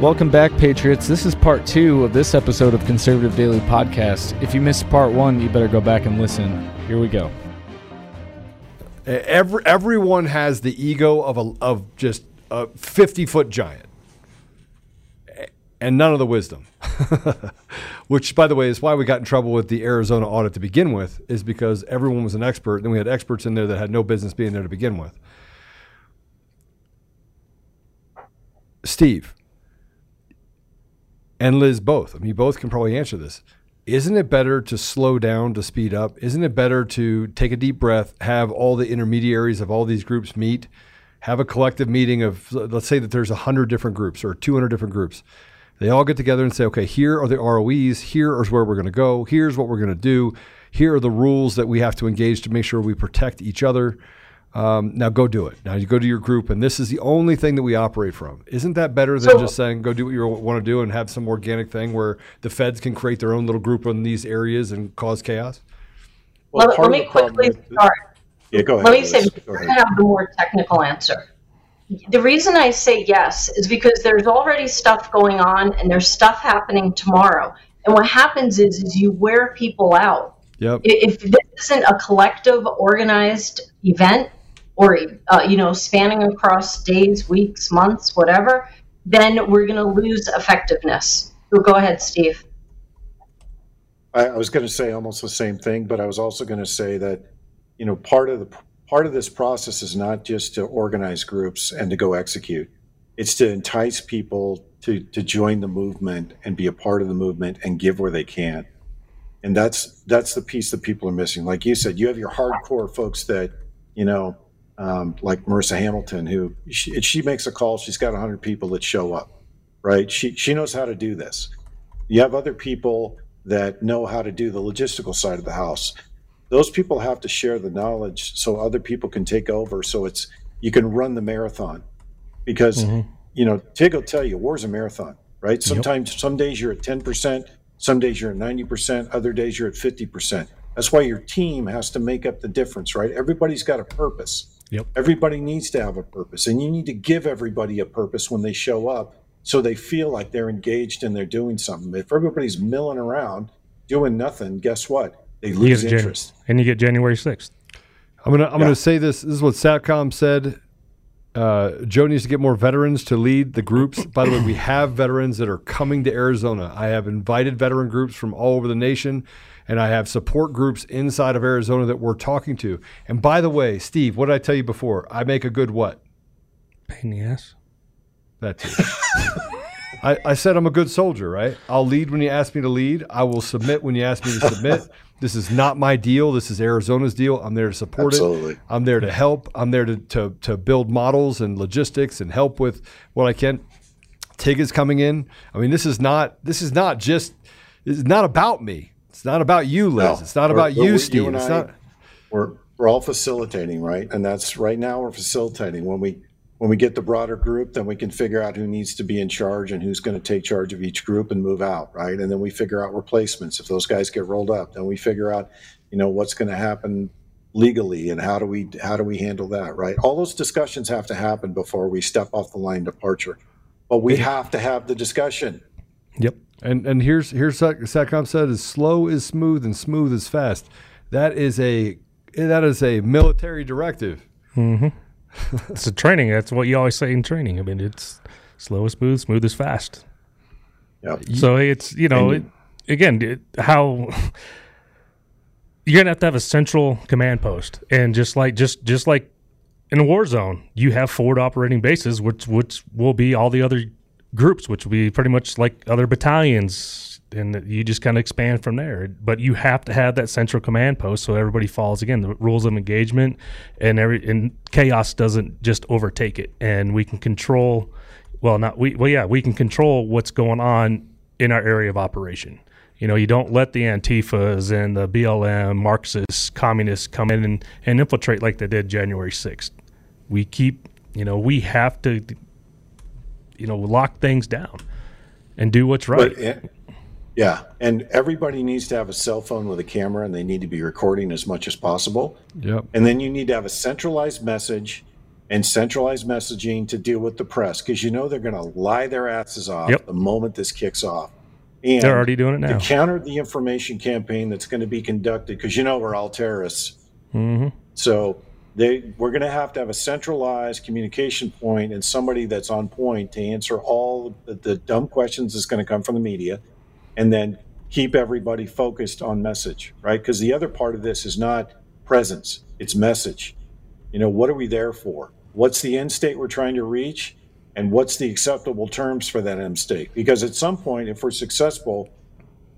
Welcome back, Patriots. This is part two of this episode of Conservative Daily Podcast. If you missed part one, you better go back and listen. Here we go. Every, everyone has the ego of a of just a fifty foot giant, and none of the wisdom. Which, by the way, is why we got in trouble with the Arizona audit to begin with, is because everyone was an expert, and we had experts in there that had no business being there to begin with. Steve and Liz both. I mean, both can probably answer this. Isn't it better to slow down to speed up? Isn't it better to take a deep breath, have all the intermediaries of all these groups meet, have a collective meeting of, let's say that there's 100 different groups or 200 different groups. They all get together and say, okay, here are the ROEs, here is where we're going to go, here's what we're going to do, here are the rules that we have to engage to make sure we protect each other. Um, now go do it. Now you go to your group, and this is the only thing that we operate from. Isn't that better than so, just saying go do what you want to do and have some organic thing where the feds can create their own little group in these areas and cause chaos? Well, let, let me quickly start. Yeah, go ahead. Let me say, I have the more technical answer. The reason I say yes is because there's already stuff going on, and there's stuff happening tomorrow. And what happens is, is you wear people out. Yep. If this isn't a collective, organized event, or uh, you know spanning across days weeks months whatever then we're going to lose effectiveness. So go ahead steve. I, I was going to say almost the same thing but i was also going to say that you know part of the part of this process is not just to organize groups and to go execute. It's to entice people to to join the movement and be a part of the movement and give where they can. And that's that's the piece that people are missing. Like you said you have your hardcore folks that you know um, like Marissa Hamilton, who she, she makes a call, she's got 100 people that show up, right? She, she knows how to do this. You have other people that know how to do the logistical side of the house. Those people have to share the knowledge so other people can take over. So it's you can run the marathon because mm-hmm. you know Tig will tell you war's a marathon, right? Sometimes yep. some days you're at 10%, some days you're at 90%, other days you're at 50%. That's why your team has to make up the difference, right? Everybody's got a purpose. Yep. Everybody needs to have a purpose, and you need to give everybody a purpose when they show up so they feel like they're engaged and they're doing something. If everybody's milling around doing nothing, guess what? They lose interest. Jan- and you get January 6th. I'm gonna I'm yeah. gonna say this. This is what Satcom said. Uh, Joe needs to get more veterans to lead the groups. By the way, we have veterans that are coming to Arizona. I have invited veteran groups from all over the nation and I have support groups inside of Arizona that we're talking to. And by the way, Steve, what did I tell you before? I make a good what? Pain in the ass. That's it. I, I said I'm a good soldier, right? I'll lead when you ask me to lead. I will submit when you ask me to submit. this is not my deal. This is Arizona's deal. I'm there to support Absolutely. it. I'm there to help. I'm there to, to, to build models and logistics and help with what I can. Tig is coming in. I mean, this is not this is not just it's not about me. It's not about you, Liz. No, it's not about you, Steve. You it's I, not. We're we're all facilitating, right? And that's right now we're facilitating. When we when we get the broader group, then we can figure out who needs to be in charge and who's going to take charge of each group and move out, right? And then we figure out replacements. If those guys get rolled up, then we figure out, you know, what's going to happen legally and how do we how do we handle that, right? All those discussions have to happen before we step off the line departure. But we have to have the discussion. Yep. And and here's here's Satcom said is slow is smooth and smooth is fast. That is a that is a military directive. Mm-hmm. it's a training. That's what you always say in training. I mean, it's slow is smooth, smooth is fast. Yeah. So it's you know it, again it, how you're gonna have to have a central command post, and just like just just like in a war zone, you have forward operating bases, which which will be all the other groups, which will be pretty much like other battalions, and you just kind of expand from there. But you have to have that central command post so everybody follows again the rules of engagement, and every and chaos doesn't just overtake it, and we can control. Well, not we. Well, yeah, we can control what's going on in our area of operation. You know, you don't let the Antifas and the BLM, Marxists, communists come in and, and infiltrate like they did January 6th. We keep, you know, we have to you know lock things down and do what's right. But, yeah, and everybody needs to have a cell phone with a camera, and they need to be recording as much as possible. Yep. And then you need to have a centralized message and centralized messaging to deal with the press because you know they're going to lie their asses off yep. the moment this kicks off. And they're already doing it now. To counter the information campaign that's going to be conducted because you know we're all terrorists. Mm-hmm. So they we're going to have to have a centralized communication point and somebody that's on point to answer all the, the dumb questions that's going to come from the media, and then keep everybody focused on message, right? Because the other part of this is not presence; it's message. You know, what are we there for? What's the end state we're trying to reach? And what's the acceptable terms for that end state? Because at some point, if we're successful,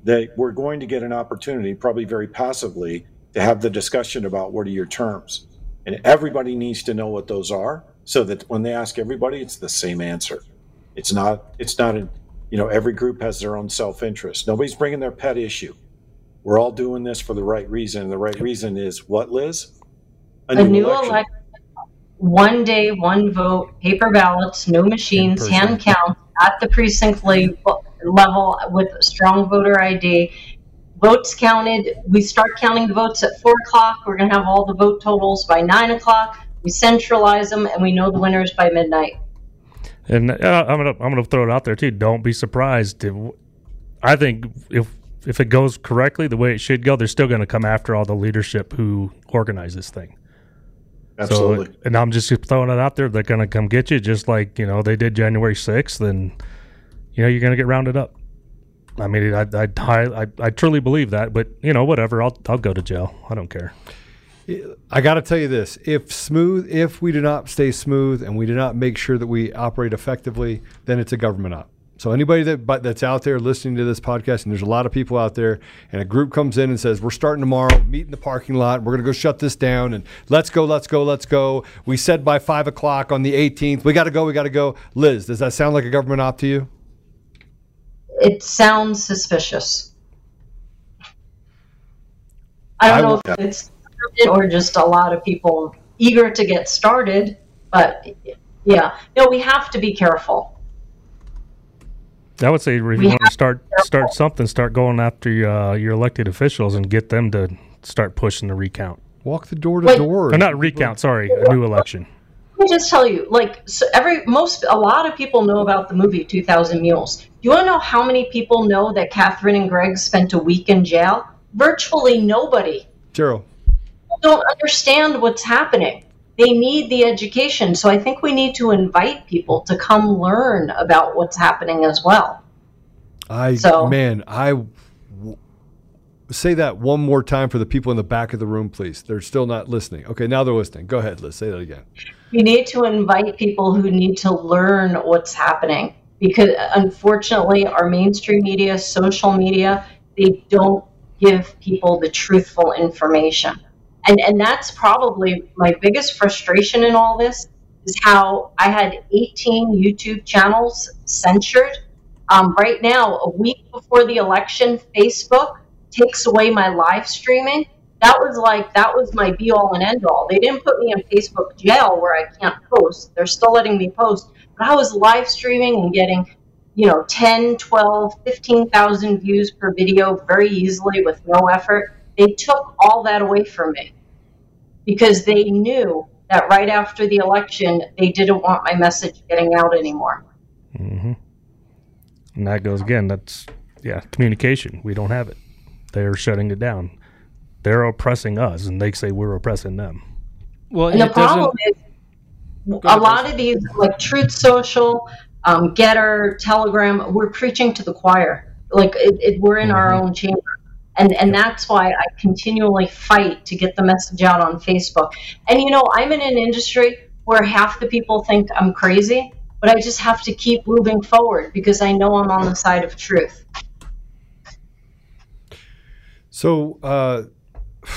that we're going to get an opportunity, probably very passively, to have the discussion about what are your terms. And everybody needs to know what those are so that when they ask everybody, it's the same answer. It's not, it's not a, you know, every group has their own self interest. Nobody's bringing their pet issue. We're all doing this for the right reason. And the right reason is what, Liz? A, a new, election. election one day, one vote, paper ballots, no machines, hand count at the precinct level with strong voter ID. Votes counted. We start counting the votes at four o'clock. We're going to have all the vote totals by nine o'clock. We centralize them, and we know the winners by midnight. And uh, I'm gonna I'm gonna throw it out there too. Don't be surprised. If, I think if if it goes correctly the way it should go, they're still going to come after all the leadership who organized this thing. Absolutely. So, and I'm just throwing it out there. They're going to come get you, just like you know they did January 6th, and you know you're going to get rounded up. I mean, I, I, I, I truly believe that, but you know, whatever. I'll I'll go to jail. I don't care. I got to tell you this: if smooth, if we do not stay smooth and we do not make sure that we operate effectively, then it's a government op. So anybody that but that's out there listening to this podcast, and there's a lot of people out there, and a group comes in and says, "We're starting tomorrow. Meet in the parking lot. We're going to go shut this down, and let's go, let's go, let's go." We said by five o'clock on the 18th, we got to go, we got to go. Liz, does that sound like a government op to you? It sounds suspicious. I don't I know if it's or just a lot of people eager to get started, but yeah, no, we have to be careful I would say if you want to start start something, start going after uh, your elected officials and get them to start pushing the recount. Walk the door to door. Or not recount. Sorry, a new election. Let me just tell you, like so every most a lot of people know about the movie Two Thousand Mules. Do you want to know how many people know that Catherine and Gregg spent a week in jail? Virtually nobody. Zero. Don't understand what's happening they need the education. So I think we need to invite people to come learn about what's happening as well. I so, man, I w- say that one more time for the people in the back of the room, please. They're still not listening. Okay, now they're listening. Go ahead, let's say that again. We need to invite people who need to learn what's happening because unfortunately, our mainstream media, social media, they don't give people the truthful information and and that's probably my biggest frustration in all this is how I had 18 YouTube channels censored. Um, right now, a week before the election, Facebook takes away my live streaming. That was like that was my be all and end all. They didn't put me in Facebook jail where I can't post. They're still letting me post, but I was live streaming and getting you know 10 12 15,000 views per video very easily with no effort they took all that away from me because they knew that right after the election, they didn't want my message getting out anymore. Mm-hmm. And that goes again. That's yeah, communication. We don't have it. They're shutting it down. They're oppressing us, and they say we're oppressing them. Well, and the problem is a lot of these, like Truth Social, um, Gettr, Telegram, we're preaching to the choir. Like it, it, we're in mm-hmm. our own chamber and and that's why I continually fight to get the message out on Facebook. And you know, I'm in an industry where half the people think I'm crazy, but I just have to keep moving forward because I know I'm on the side of truth. So uh,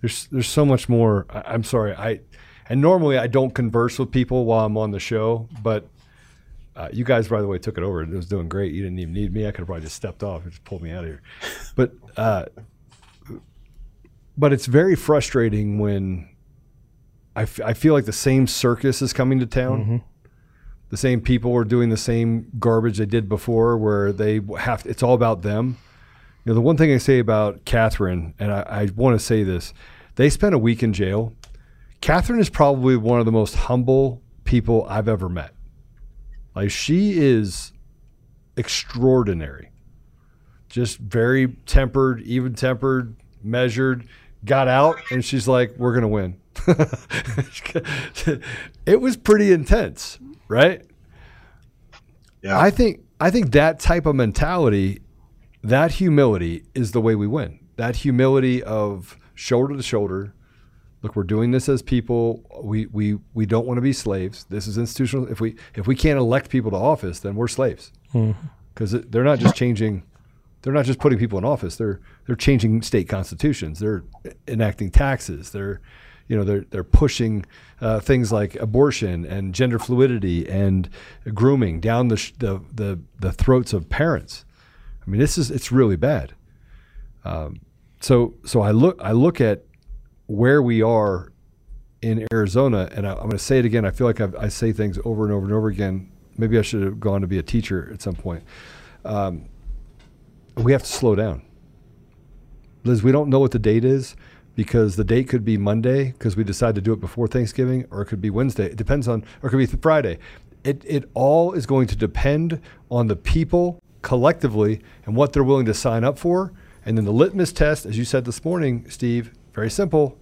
there's there's so much more. I, I'm sorry, I and normally I don't converse with people while I'm on the show, but uh, you guys, by the way, took it over. It was doing great. You didn't even need me. I could have probably just stepped off and just pulled me out of here. But uh, but it's very frustrating when I, f- I feel like the same circus is coming to town. Mm-hmm. The same people are doing the same garbage they did before, where they have. To, it's all about them. You know, the one thing I say about Catherine, and I, I want to say this: they spent a week in jail. Catherine is probably one of the most humble people I've ever met. Like she is extraordinary. Just very tempered, even tempered, measured, got out and she's like, We're gonna win. it was pretty intense, right? Yeah. I think I think that type of mentality, that humility is the way we win. That humility of shoulder to shoulder. Look, we're doing this as people. We we we don't want to be slaves. This is institutional. If we if we can't elect people to office, then we're slaves. Because mm-hmm. they're not just changing they're not just putting people in office. They're they're changing state constitutions. They're enacting taxes. They're you know they're they're pushing uh, things like abortion and gender fluidity and grooming down the, sh- the the the throats of parents. I mean, this is it's really bad. Um, so so I look I look at where we are in Arizona, and I, am going to say it again. I feel like I've, i say things over and over and over again. Maybe I should have gone to be a teacher at some point. Um, we have to slow down. Liz, we don't know what the date is because the date could be Monday because we decide to do it before Thanksgiving, or it could be Wednesday. It depends on, or it could be Friday. It, it all is going to depend on the people collectively and what they're willing to sign up for. And then the litmus test, as you said this morning, Steve, very simple.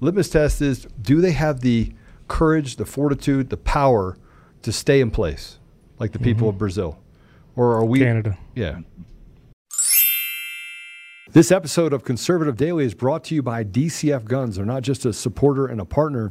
Litmus test is do they have the courage, the fortitude, the power to stay in place, like the mm-hmm. people of Brazil? Or are we Canada? Yeah. This episode of Conservative Daily is brought to you by DCF Guns. They're not just a supporter and a partner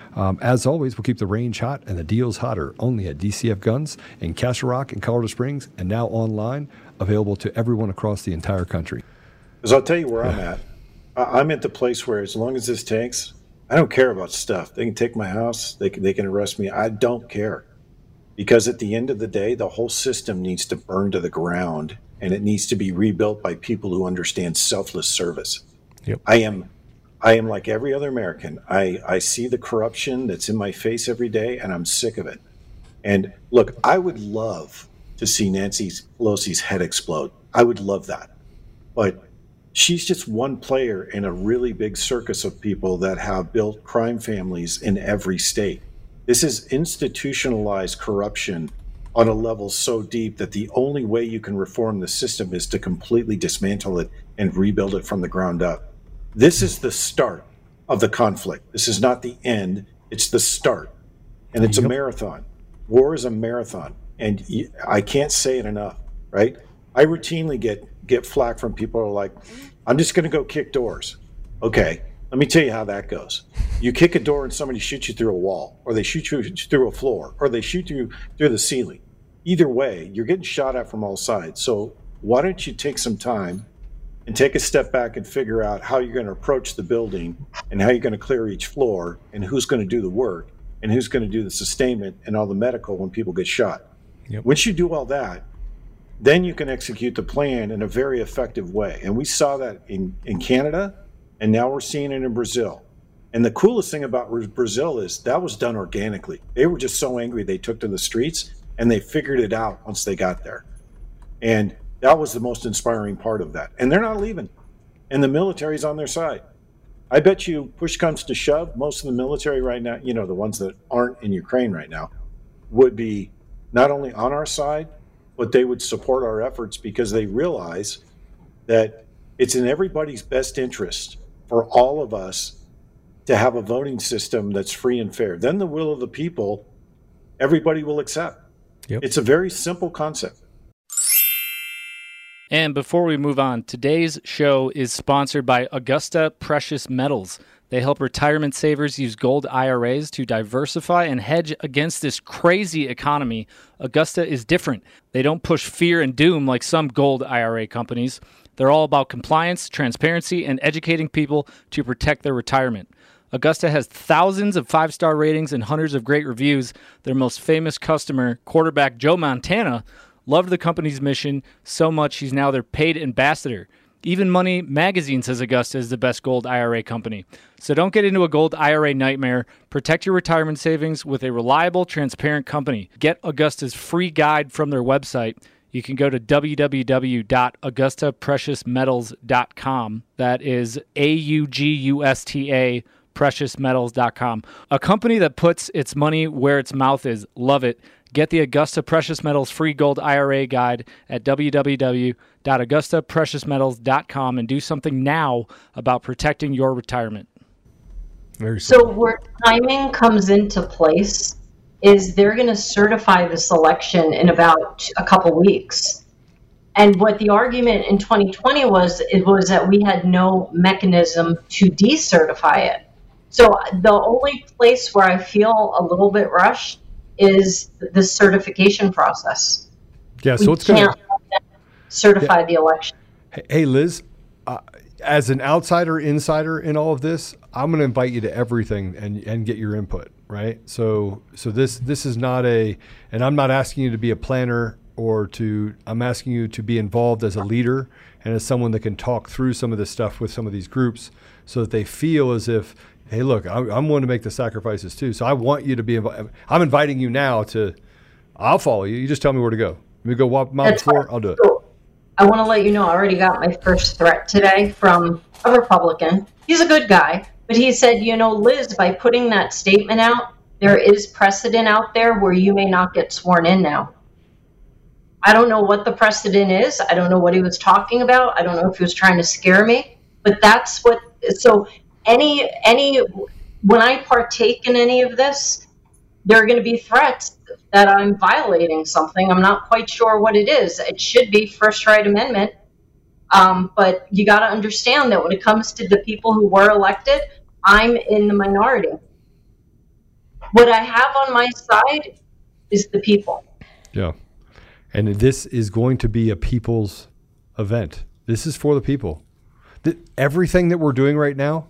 Um, as always, we'll keep the range hot and the deals hotter only at DCF Guns in Castle Rock and Colorado Springs and now online, available to everyone across the entire country. Because I'll tell you where I'm at. I'm at the place where as long as this takes, I don't care about stuff. They can take my house, they can, they can arrest me. I don't care. Because at the end of the day, the whole system needs to burn to the ground and it needs to be rebuilt by people who understand selfless service. Yep. I am I am like every other American. I, I see the corruption that's in my face every day, and I'm sick of it. And look, I would love to see Nancy Pelosi's head explode. I would love that. But she's just one player in a really big circus of people that have built crime families in every state. This is institutionalized corruption on a level so deep that the only way you can reform the system is to completely dismantle it and rebuild it from the ground up. This is the start of the conflict. This is not the end, it's the start. And it's a marathon. War is a marathon. And I can't say it enough, right? I routinely get get flack from people who are like, I'm just going to go kick doors. Okay, let me tell you how that goes. You kick a door and somebody shoots you through a wall, or they shoot you through a floor, or they shoot you through the ceiling. Either way, you're getting shot at from all sides. So why don't you take some time and take a step back and figure out how you're going to approach the building and how you're going to clear each floor and who's going to do the work and who's going to do the sustainment and all the medical when people get shot. Yep. Once you do all that, then you can execute the plan in a very effective way. And we saw that in, in Canada, and now we're seeing it in Brazil. And the coolest thing about Brazil is that was done organically. They were just so angry they took to the streets and they figured it out once they got there. And That was the most inspiring part of that. And they're not leaving. And the military's on their side. I bet you, push comes to shove, most of the military right now, you know, the ones that aren't in Ukraine right now, would be not only on our side, but they would support our efforts because they realize that it's in everybody's best interest for all of us to have a voting system that's free and fair. Then the will of the people, everybody will accept. Yep. It's a very simple concept. And before we move on, today's show is sponsored by Augusta Precious Metals. They help retirement savers use gold IRAs to diversify and hedge against this crazy economy. Augusta is different. They don't push fear and doom like some gold IRA companies. They're all about compliance, transparency, and educating people to protect their retirement. Augusta has thousands of five star ratings and hundreds of great reviews. Their most famous customer, quarterback Joe Montana, loved the company's mission so much he's now their paid ambassador. Even Money Magazine says Augusta is the best gold IRA company. So don't get into a gold IRA nightmare. Protect your retirement savings with a reliable, transparent company. Get Augusta's free guide from their website. You can go to www.augustapreciousmetals.com. That is A U G U S T A preciousmetals.com. A company that puts its money where its mouth is. Love it. Get the Augusta Precious Metals free gold IRA guide at www.augustapreciousmetals.com and do something now about protecting your retirement. Very so where timing comes into place is they're going to certify the selection in about a couple weeks. And what the argument in 2020 was it was that we had no mechanism to decertify it. So the only place where I feel a little bit rushed is the certification process. Yeah, so we it's going to certify yeah. the election. Hey, Liz, uh, as an outsider, insider in all of this, I'm going to invite you to everything and and get your input. Right. So so this this is not a, and I'm not asking you to be a planner or to. I'm asking you to be involved as a leader and as someone that can talk through some of this stuff with some of these groups, so that they feel as if hey, look, I'm, I'm willing to make the sacrifices too. So I want you to be involved. I'm inviting you now to, I'll follow you. You just tell me where to go. Let me go walk mile before, I'll do it. I want to let you know I already got my first threat today from a Republican. He's a good guy, but he said, you know, Liz, by putting that statement out, there is precedent out there where you may not get sworn in now. I don't know what the precedent is. I don't know what he was talking about. I don't know if he was trying to scare me, but that's what. So any any when I partake in any of this, there are going to be threats that I'm violating something. I'm not quite sure what it is. It should be First Right Amendment. Um, but you got to understand that when it comes to the people who were elected, I'm in the minority. What I have on my side is the people. Yeah. And this is going to be a people's event. This is for the people. The, everything that we're doing right now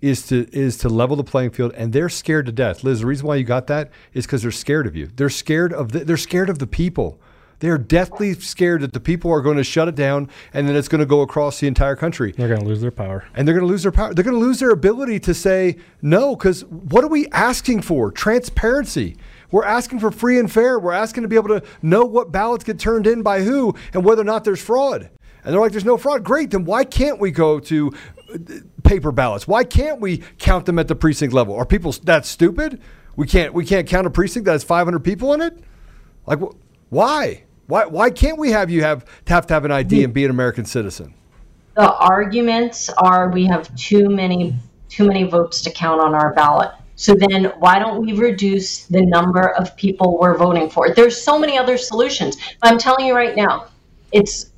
is to is to level the playing field, and they're scared to death. Liz, the reason why you got that is because they're scared of you. They're scared of the, they're scared of the people. They're deathly scared that the people are going to shut it down, and then it's going to go across the entire country. They're going to lose their power, and they're going to lose their power. They're going to lose their ability to say no. Because what are we asking for? Transparency. We're asking for free and fair. We're asking to be able to know what ballots get turned in by who and whether or not there's fraud. And they're like, there's no fraud. Great. Then why can't we go to paper ballots? Why can't we count them at the precinct level? Are people that stupid? We can't we can't count a precinct that has 500 people in it? Like why? Why why can't we have you have have to have an ID and be an American citizen? The arguments are we have too many too many votes to count on our ballot. So then why don't we reduce the number of people we're voting for? There's so many other solutions. But I'm telling you right now, it's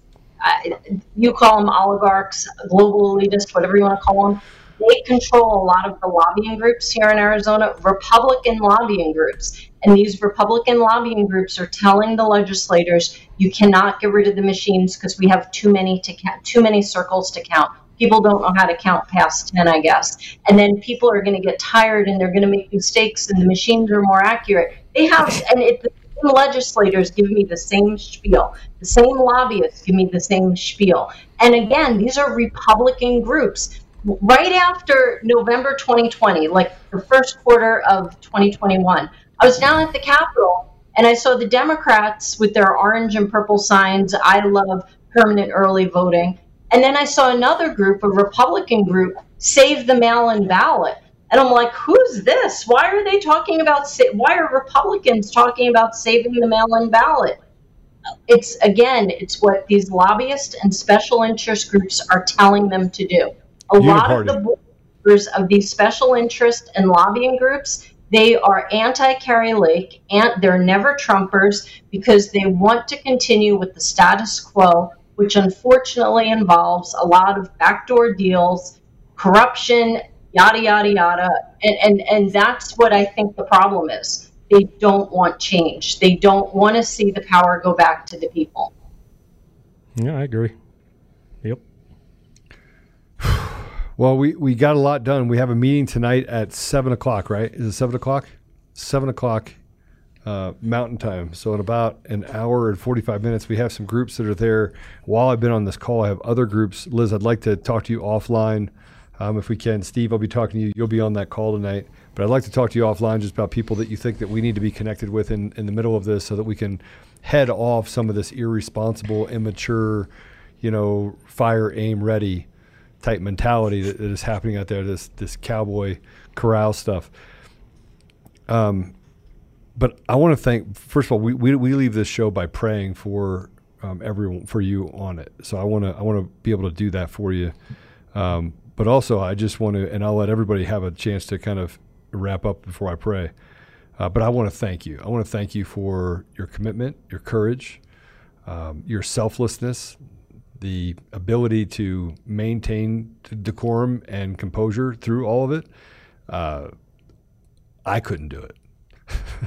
Uh, you call them oligarchs, global elitists, whatever you want to call them. They control a lot of the lobbying groups here in Arizona, Republican lobbying groups. And these Republican lobbying groups are telling the legislators, you cannot get rid of the machines because we have too many to count, too many circles to count. People don't know how to count past 10, I guess. And then people are going to get tired and they're going to make mistakes and the machines are more accurate. They have, and it, legislators give me the same spiel. The same lobbyists give me the same spiel. And again, these are Republican groups. Right after November 2020, like the first quarter of 2021, I was down at the Capitol and I saw the Democrats with their orange and purple signs, I love permanent early voting. And then I saw another group, a Republican group, save the mail in ballot. And I'm like, who's this? Why are they talking about, why are Republicans talking about saving the mail in ballot? It's again, it's what these lobbyists and special interest groups are telling them to do. A lot of the members of these special interest and lobbying groups, they are anti Kari Lake, and they're never Trumpers because they want to continue with the status quo, which unfortunately involves a lot of backdoor deals, corruption, yada yada yada, and and, and that's what I think the problem is. They don't want change. They don't want to see the power go back to the people. Yeah, I agree. Yep. Well, we, we got a lot done. We have a meeting tonight at seven o'clock, right? Is it seven o'clock? Seven o'clock uh, Mountain Time. So in about an hour and forty five minutes, we have some groups that are there. While I've been on this call, I have other groups. Liz, I'd like to talk to you offline um, if we can. Steve, I'll be talking to you. You'll be on that call tonight. But I'd like to talk to you offline just about people that you think that we need to be connected with in, in the middle of this so that we can head off some of this irresponsible, immature, you know, fire, aim, ready type mentality that, that is happening out there. This this cowboy corral stuff. Um, but I want to thank. First of all, we, we we leave this show by praying for um, everyone for you on it. So I want to I want to be able to do that for you. Um, but also, I just want to, and I'll let everybody have a chance to kind of wrap up before I pray. Uh, but I want to thank you. I want to thank you for your commitment, your courage, um, your selflessness, the ability to maintain decorum and composure through all of it, uh, I couldn't do it.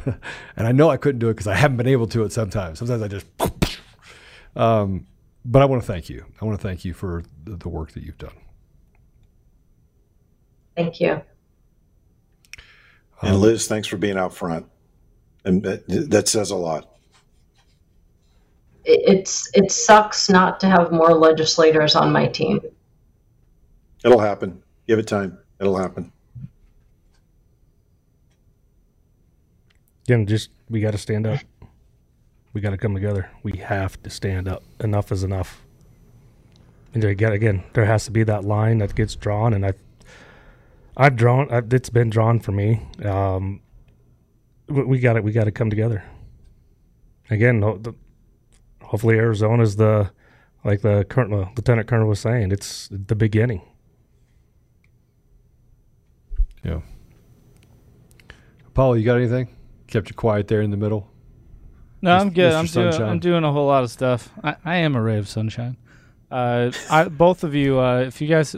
and I know I couldn't do it because I haven't been able to it sometimes. Sometimes I just. um, but I want to thank you. I want to thank you for the, the work that you've done. Thank you. And Liz, thanks for being out front. And that, that says a lot it's it sucks not to have more legislators on my team. It'll happen. Give it time. It'll happen. Again, just we got to stand up. We got to come together. We have to stand up. Enough is enough. And again, again, there has to be that line that gets drawn, and I, I've drawn. I've, it's been drawn for me. Um, we got it. We got to come together. Again, the, hopefully Arizona's the like the current uh, lieutenant colonel was saying, it's the beginning. Yeah. Paul, you got anything? Kept you quiet there in the middle. No, I'm good. I'm doing, I'm doing a whole lot of stuff. I, I am a ray of sunshine. Uh, I, both of you, uh, if you guys,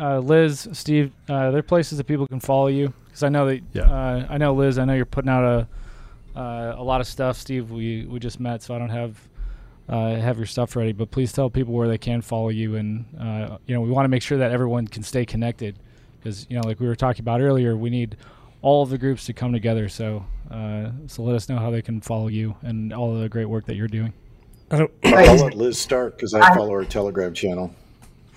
uh, Liz, Steve, uh, there are places that people can follow you because I know that. Yeah. Uh, I know Liz. I know you're putting out a uh, a lot of stuff. Steve, we we just met, so I don't have uh, have your stuff ready. But please tell people where they can follow you, and uh, you know we want to make sure that everyone can stay connected because you know like we were talking about earlier, we need all of the groups to come together. So uh, so let us know how they can follow you and all the great work that you're doing. I'll let Liz start because I follow her Telegram channel.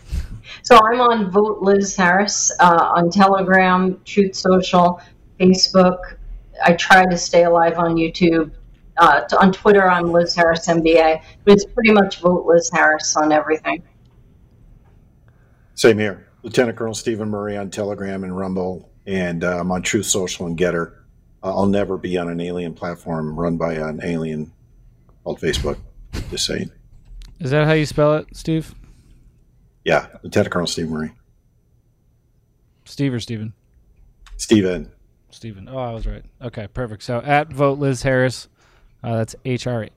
So I'm on Vote Liz Harris uh, on Telegram, Truth Social, Facebook. I try to stay alive on YouTube uh, to, on Twitter, I'm Liz Harris MBA, but it's pretty much vote Liz Harris on everything. Same here. Lieutenant Colonel Steven Murray on Telegram and Rumble, and uh, I'm on Truth Social and Gettr. Uh, I'll never be on an alien platform run by an alien called Facebook. Just saying. Is that how you spell it, Steve? Yeah, Lieutenant Colonel Steve Murray. Steve or Steven? Steven. Steven. Oh, I was right. Okay, perfect. So at vote Liz Harris uh, that's H R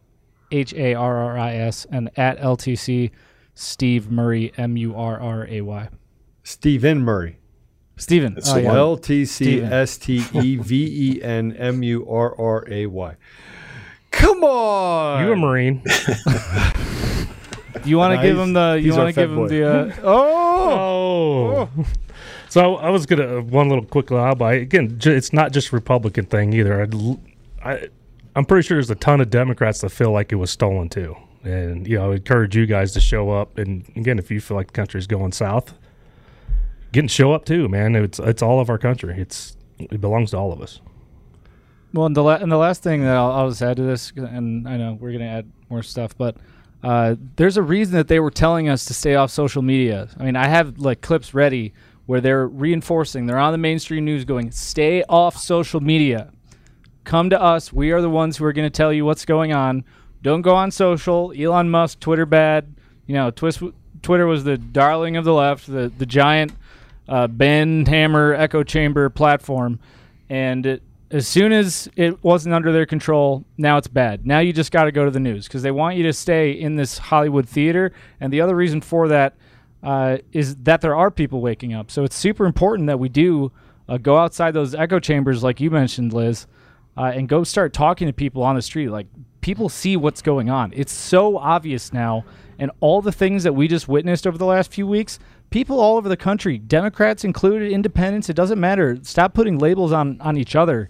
H A R R I S and at LTC Steve Murray M U R R A Y. Steven Murray. Steven. Oh, yeah. L T C S T E V E N M U R R A Y. Come on. You a Marine. you want to give him the you want to give him the uh, oh. oh. So I was gonna uh, one little quick alibi again. It's not just Republican thing either. I, I I'm pretty sure there's a ton of Democrats that feel like it was stolen too. And you know, I encourage you guys to show up. And again, if you feel like the country's going south, get and show up too, man. It's it's all of our country. It's it belongs to all of us. Well, and the la- and the last thing that I'll, I'll just add to this, and I know we're gonna add more stuff, but Uh, there's a reason that they were telling us to stay off social media. I mean, I have like clips ready where they're reinforcing. They're on the mainstream news going, "Stay off social media. Come to us. We are the ones who are going to tell you what's going on. Don't go on social. Elon Musk, Twitter bad. You know, twist, Twitter was the darling of the left, the the giant uh, Ben Hammer echo chamber platform, and it, as soon as it wasn't under their control, now it's bad. Now you just got to go to the news because they want you to stay in this Hollywood theater. And the other reason for that uh, is that there are people waking up. So it's super important that we do uh, go outside those echo chambers, like you mentioned, Liz, uh, and go start talking to people on the street. Like people see what's going on. It's so obvious now, and all the things that we just witnessed over the last few weeks people all over the country, Democrats included, independents, it doesn't matter. Stop putting labels on, on each other.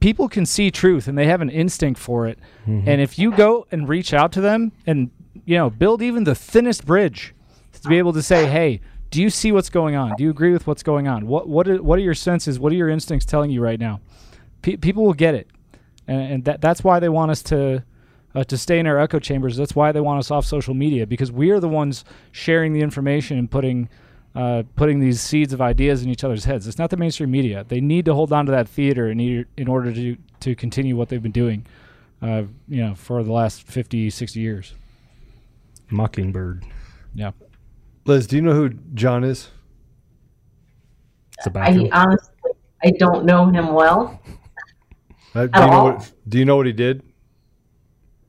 People can see truth and they have an instinct for it. Mm-hmm. And if you go and reach out to them and, you know, build even the thinnest bridge to be able to say, hey, do you see what's going on? Do you agree with what's going on? What, what, are, what are your senses? What are your instincts telling you right now? people will get it. And, and that, that's why they want us to, uh, to stay in our echo chambers. That's why they want us off social media because we are the ones sharing the information and putting uh, putting these seeds of ideas in each other's heads. It's not the mainstream media. They need to hold on to that theater in, in order to to continue what they've been doing, uh, you know, for the last 50, 60 years. Mockingbird. Yeah. Liz, do you know who John is? I honestly, I don't know him well. Uh, do, you know what, do you know what he did?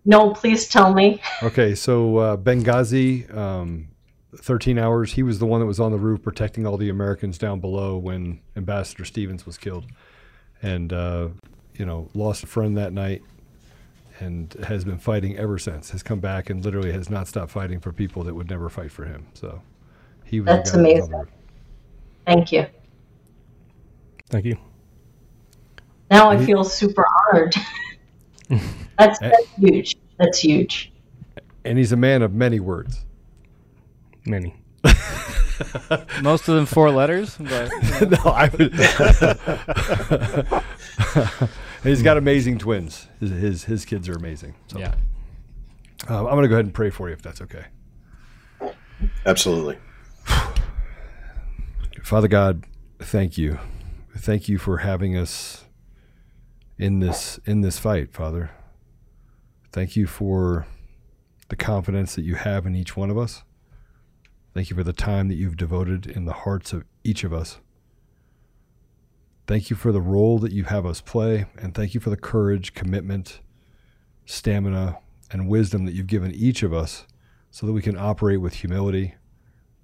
No, please tell me. Okay, so uh, Benghazi, um, 13 hours. He was the one that was on the roof protecting all the Americans down below when Ambassador Stevens was killed, and uh, you know lost a friend that night, and has been fighting ever since. Has come back and literally has not stopped fighting for people that would never fight for him. So he was. That's amazing. Thank you. Thank you. Now I feel super honored. That's, that's huge. That's huge. And he's a man of many words. Many. Most of them four letters. But, no, I would. he's got amazing twins. His, his, his kids are amazing. So. Yeah. Um, I'm going to go ahead and pray for you if that's okay. Absolutely. Father God, thank you. Thank you for having us in this in this fight, Father. Thank you for the confidence that you have in each one of us. Thank you for the time that you've devoted in the hearts of each of us. Thank you for the role that you have us play, and thank you for the courage, commitment, stamina, and wisdom that you've given each of us so that we can operate with humility,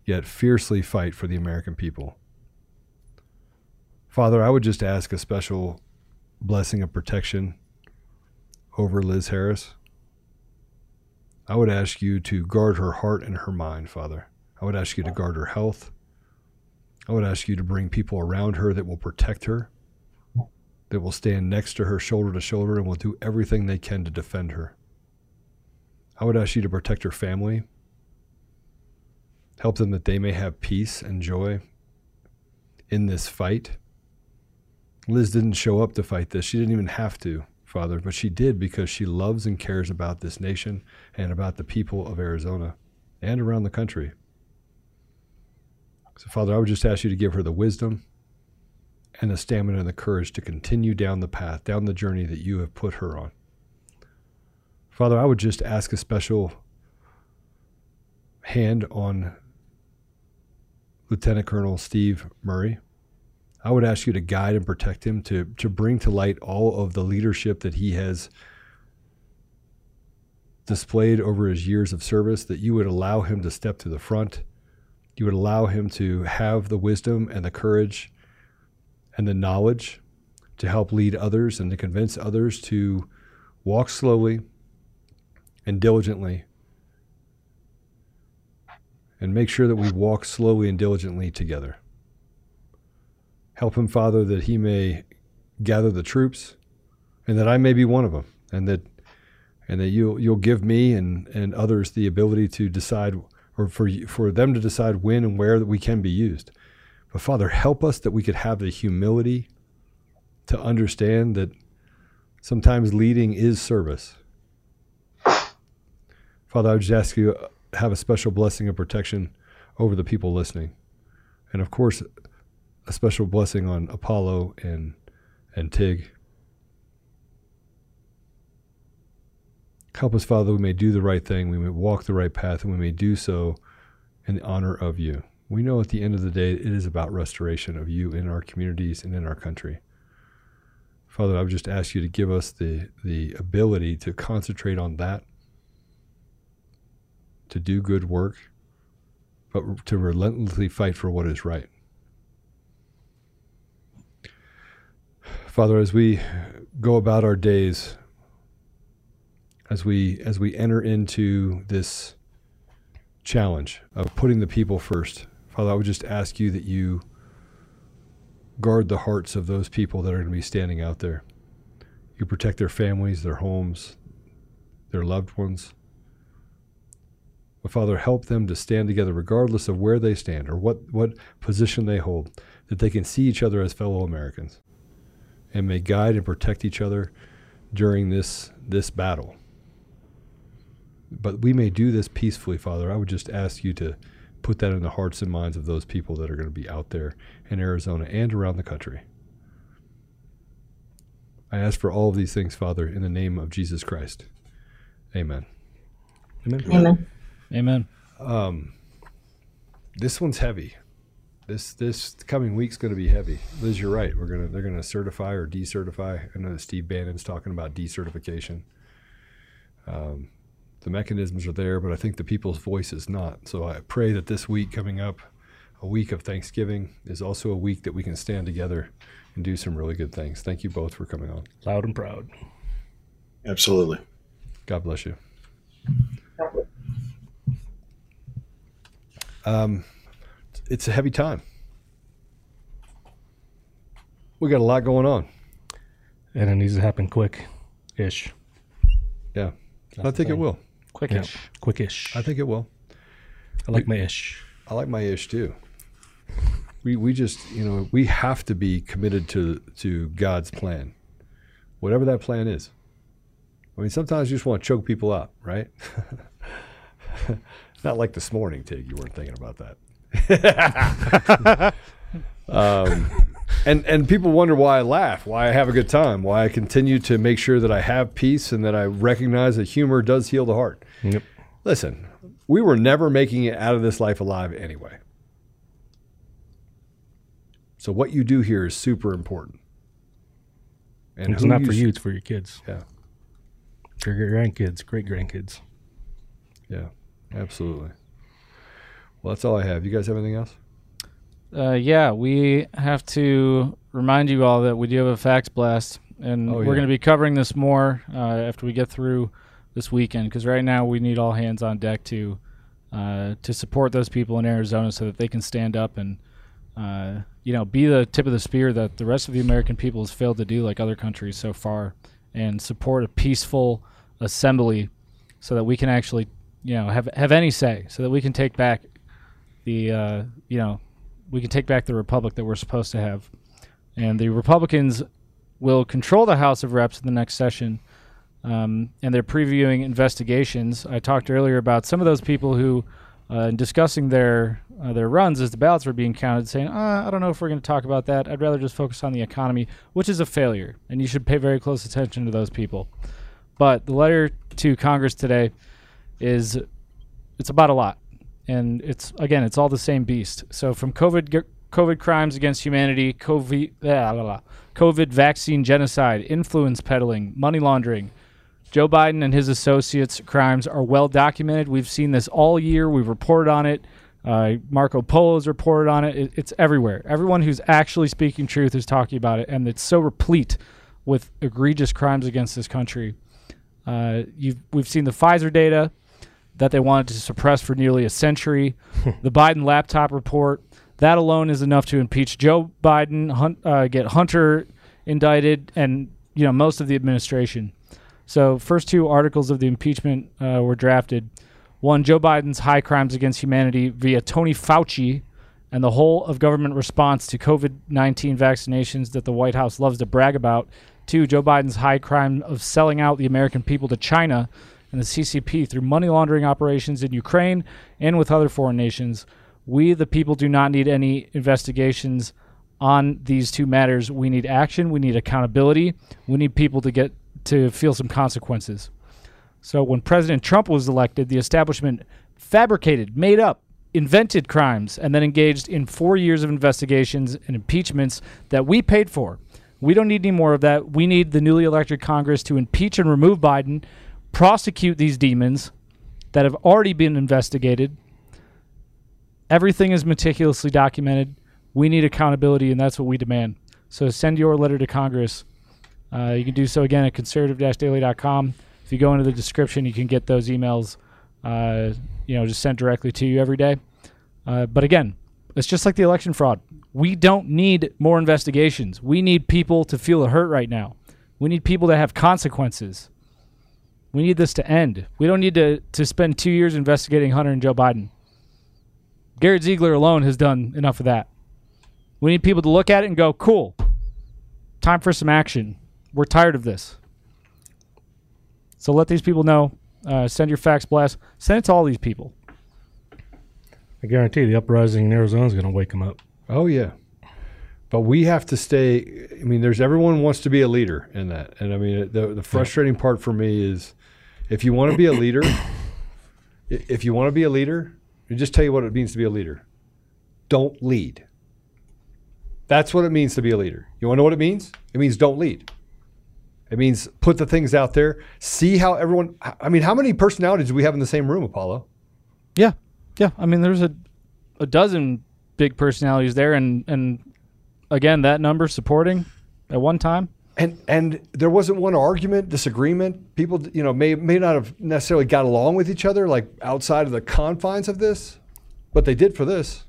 yet fiercely fight for the American people. Father, I would just ask a special blessing of protection over Liz Harris. I would ask you to guard her heart and her mind, Father. I would ask you to guard her health. I would ask you to bring people around her that will protect her, that will stand next to her shoulder to shoulder and will do everything they can to defend her. I would ask you to protect her family, help them that they may have peace and joy in this fight. Liz didn't show up to fight this. She didn't even have to, Father, but she did because she loves and cares about this nation and about the people of Arizona and around the country. So, Father, I would just ask you to give her the wisdom and the stamina and the courage to continue down the path, down the journey that you have put her on. Father, I would just ask a special hand on Lieutenant Colonel Steve Murray. I would ask you to guide and protect him, to, to bring to light all of the leadership that he has displayed over his years of service, that you would allow him to step to the front. You would allow him to have the wisdom and the courage and the knowledge to help lead others and to convince others to walk slowly and diligently and make sure that we walk slowly and diligently together. Help him, Father, that he may gather the troops, and that I may be one of them, and that and that you'll you'll give me and, and others the ability to decide, or for for them to decide when and where that we can be used. But Father, help us that we could have the humility to understand that sometimes leading is service. Father, I would just ask you uh, have a special blessing of protection over the people listening, and of course, a special blessing on Apollo and and Tig. Help us, Father, we may do the right thing, we may walk the right path, and we may do so in the honor of you. We know at the end of the day, it is about restoration of you in our communities and in our country. Father, I would just ask you to give us the, the ability to concentrate on that, to do good work, but to relentlessly fight for what is right. Father, as we go about our days, as we as we enter into this challenge of putting the people first, Father, I would just ask you that you guard the hearts of those people that are going to be standing out there. You protect their families, their homes, their loved ones. But Father, help them to stand together regardless of where they stand or what, what position they hold, that they can see each other as fellow Americans and may guide and protect each other during this, this battle. But we may do this peacefully, Father. I would just ask you to put that in the hearts and minds of those people that are going to be out there in Arizona and around the country. I ask for all of these things, Father, in the name of Jesus Christ. Amen. Amen. Amen. Amen. Um, this one's heavy. This this coming week's going to be heavy. Liz, you're right. We're gonna they're gonna certify or decertify. I know that Steve Bannon's talking about decertification. Um, the mechanisms are there, but I think the people's voice is not. So I pray that this week coming up, a week of Thanksgiving, is also a week that we can stand together and do some really good things. Thank you both for coming on. Loud and proud. Absolutely. God bless you. Um, it's a heavy time. We got a lot going on, and it needs to happen quick, ish. Yeah, That's I think it will. Quickish. Yeah. Quickish. I think it will. I like my ish. I like my ish too. We we just you know we have to be committed to to God's plan, whatever that plan is. I mean, sometimes you just want to choke people up, right? Not like this morning, Tig. You weren't thinking about that. Um, and and people wonder why I laugh, why I have a good time, why I continue to make sure that I have peace and that I recognize that humor does heal the heart. Yep. Listen, we were never making it out of this life alive anyway. So what you do here is super important. And it's not for you, it's for your kids. Yeah. Your grandkids, great grandkids. Yeah, absolutely. Well, that's all I have. You guys have anything else? Uh, yeah, we have to remind you all that we do have a fax blast, and oh, we're yeah. going to be covering this more uh, after we get through this weekend because right now we need all hands on deck to uh, to support those people in Arizona so that they can stand up and uh, you know be the tip of the spear that the rest of the American people has failed to do like other countries so far and support a peaceful assembly so that we can actually you know have have any say so that we can take back the uh, you know we can take back the republic that we're supposed to have and the Republicans will control the House of Reps in the next session um, and they're previewing investigations. I talked earlier about some of those people who, uh, in discussing their uh, their runs as the ballots were being counted, saying, uh, "I don't know if we're going to talk about that. I'd rather just focus on the economy," which is a failure, and you should pay very close attention to those people. But the letter to Congress today is it's about a lot, and it's again it's all the same beast. So from COVID COVID crimes against humanity, COVID, blah, blah, blah, COVID vaccine genocide, influence peddling, money laundering, Joe Biden and his associates' crimes are well documented. We've seen this all year. We've reported on it. Uh, Marco Polo's reported on it. it. It's everywhere. Everyone who's actually speaking truth is talking about it, and it's so replete with egregious crimes against this country. Uh, we've seen the Pfizer data that they wanted to suppress for nearly a century. the Biden laptop report that alone is enough to impeach Joe Biden, hunt, uh, get Hunter indicted, and you know most of the administration. So, first two articles of the impeachment uh, were drafted. One, Joe Biden's high crimes against humanity via Tony Fauci and the whole of government response to COVID 19 vaccinations that the White House loves to brag about. Two, Joe Biden's high crime of selling out the American people to China. And the CCP through money laundering operations in Ukraine and with other foreign nations. We, the people, do not need any investigations on these two matters. We need action. We need accountability. We need people to get to feel some consequences. So when President Trump was elected, the establishment fabricated, made up, invented crimes, and then engaged in four years of investigations and impeachments that we paid for. We don't need any more of that. We need the newly elected Congress to impeach and remove Biden, prosecute these demons that have already been investigated. Everything is meticulously documented. We need accountability, and that's what we demand. So send your letter to Congress. Uh, you can do so again at conservative-daily.com. If you go into the description, you can get those emails, uh, you know, just sent directly to you every day. Uh, but again, it's just like the election fraud. We don't need more investigations. We need people to feel the hurt right now. We need people to have consequences. We need this to end. We don't need to, to spend two years investigating Hunter and Joe Biden. Garrett Ziegler alone has done enough of that. We need people to look at it and go, cool, time for some action. We're tired of this. So let these people know. Uh, send your fax blast. Send it to all these people. I guarantee the uprising in Arizona is going to wake them up. Oh, yeah. But we have to stay. I mean, there's everyone wants to be a leader in that. And I mean, the, the frustrating part for me is if you want to be a leader, if you want to be a leader, I just tell you what it means to be a leader. Don't lead. That's what it means to be a leader. You want to know what it means? It means don't lead. It means put the things out there. See how everyone. I mean, how many personalities do we have in the same room, Apollo? Yeah, yeah. I mean, there's a a dozen big personalities there, and and again, that number supporting at one time. And and there wasn't one argument, disagreement. People, you know, may may not have necessarily got along with each other, like outside of the confines of this, but they did for this.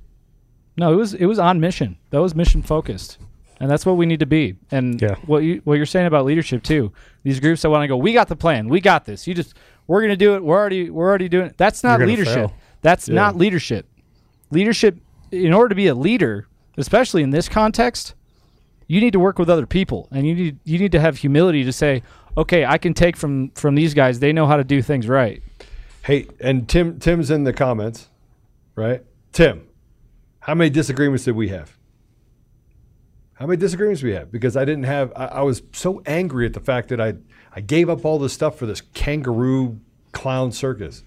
No, it was it was on mission. That was mission focused, and that's what we need to be. And yeah. what you what you're saying about leadership too. These groups that want to go, we got the plan, we got this. You just we're gonna do it. We're already we're already doing it. That's not leadership. Fail. That's yeah. not leadership. Leadership, in order to be a leader, especially in this context, you need to work with other people, and you need you need to have humility to say, okay, I can take from from these guys. They know how to do things right. Hey, and Tim Tim's in the comments, right? Tim, how many disagreements did we have? How many disagreements we have? Because I didn't have. I, I, was so angry at the fact that I I gave up all this stuff for this kangaroo clown circus.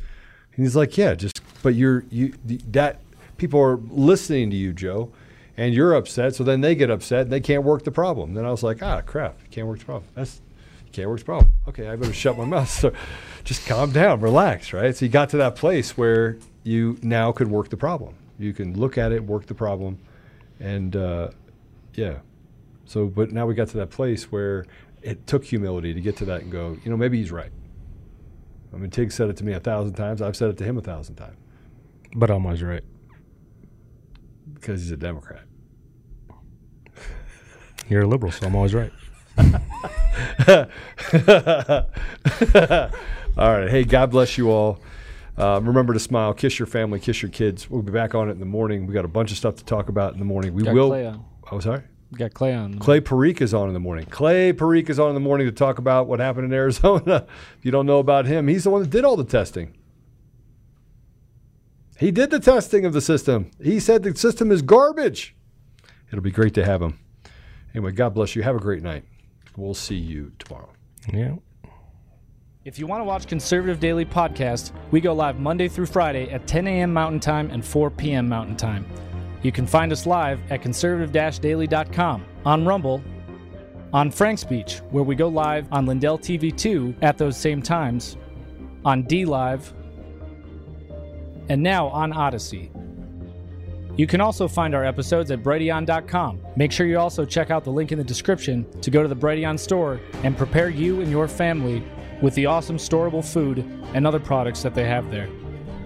And he's like, yeah, just but you're you that people are listening to you, Joe, and you're upset. So then they get upset and they can't work the problem. Then I was like, ah, crap, can't work the problem. That's can't work the problem. Okay, I better shut my mouth. So just calm down, relax, right? So you got to that place where you now could work the problem. You can look at it, work the problem, and uh, yeah. So, but now we got to that place where it took humility to get to that and go, you know, maybe he's right. I mean, Tig said it to me a thousand times. I've said it to him a thousand times. But I'm always right. Because he's a Democrat. You're a liberal, so I'm always right. all right. Hey, God bless you all. Um, remember to smile, kiss your family, kiss your kids. We'll be back on it in the morning. We got a bunch of stuff to talk about in the morning. We got will. Clay on. Oh, sorry. We got Clay on. Clay Parikh is on in the morning. Clay Parikh is on in the morning to talk about what happened in Arizona. if you don't know about him, he's the one that did all the testing. He did the testing of the system. He said the system is garbage. It'll be great to have him. Anyway, God bless you. Have a great night. We'll see you tomorrow. Yeah. If you want to watch Conservative Daily Podcast, we go live Monday through Friday at 10 a.m. Mountain Time and 4 p.m. Mountain Time. You can find us live at conservative daily.com, on Rumble, on FrankSpeech, where we go live on Lindell TV 2 at those same times, on DLive, and now on Odysee. You can also find our episodes at Brighteon.com. Make sure you also check out the link in the description to go to the Brighteon store and prepare you and your family with the awesome storable food and other products that they have there.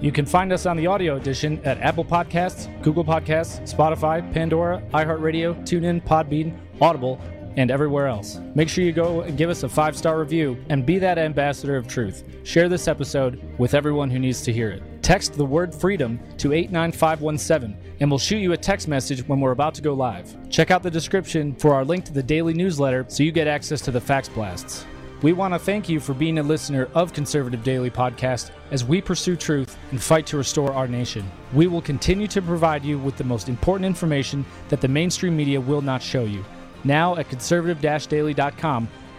You can find us on the audio edition at Apple Podcasts, Google Podcasts, Spotify, Pandora, iHeartRadio, TuneIn, Podbean, Audible, and everywhere else. Make sure you go and give us a five star review and be that ambassador of truth. Share this episode with everyone who needs to hear it. Text the word freedom to 89517 and we'll shoot you a text message when we're about to go live. Check out the description for our link to the daily newsletter so you get access to the fax blasts. We want to thank you for being a listener of Conservative Daily Podcast as we pursue truth and fight to restore our nation. We will continue to provide you with the most important information that the mainstream media will not show you. Now at conservative daily.com,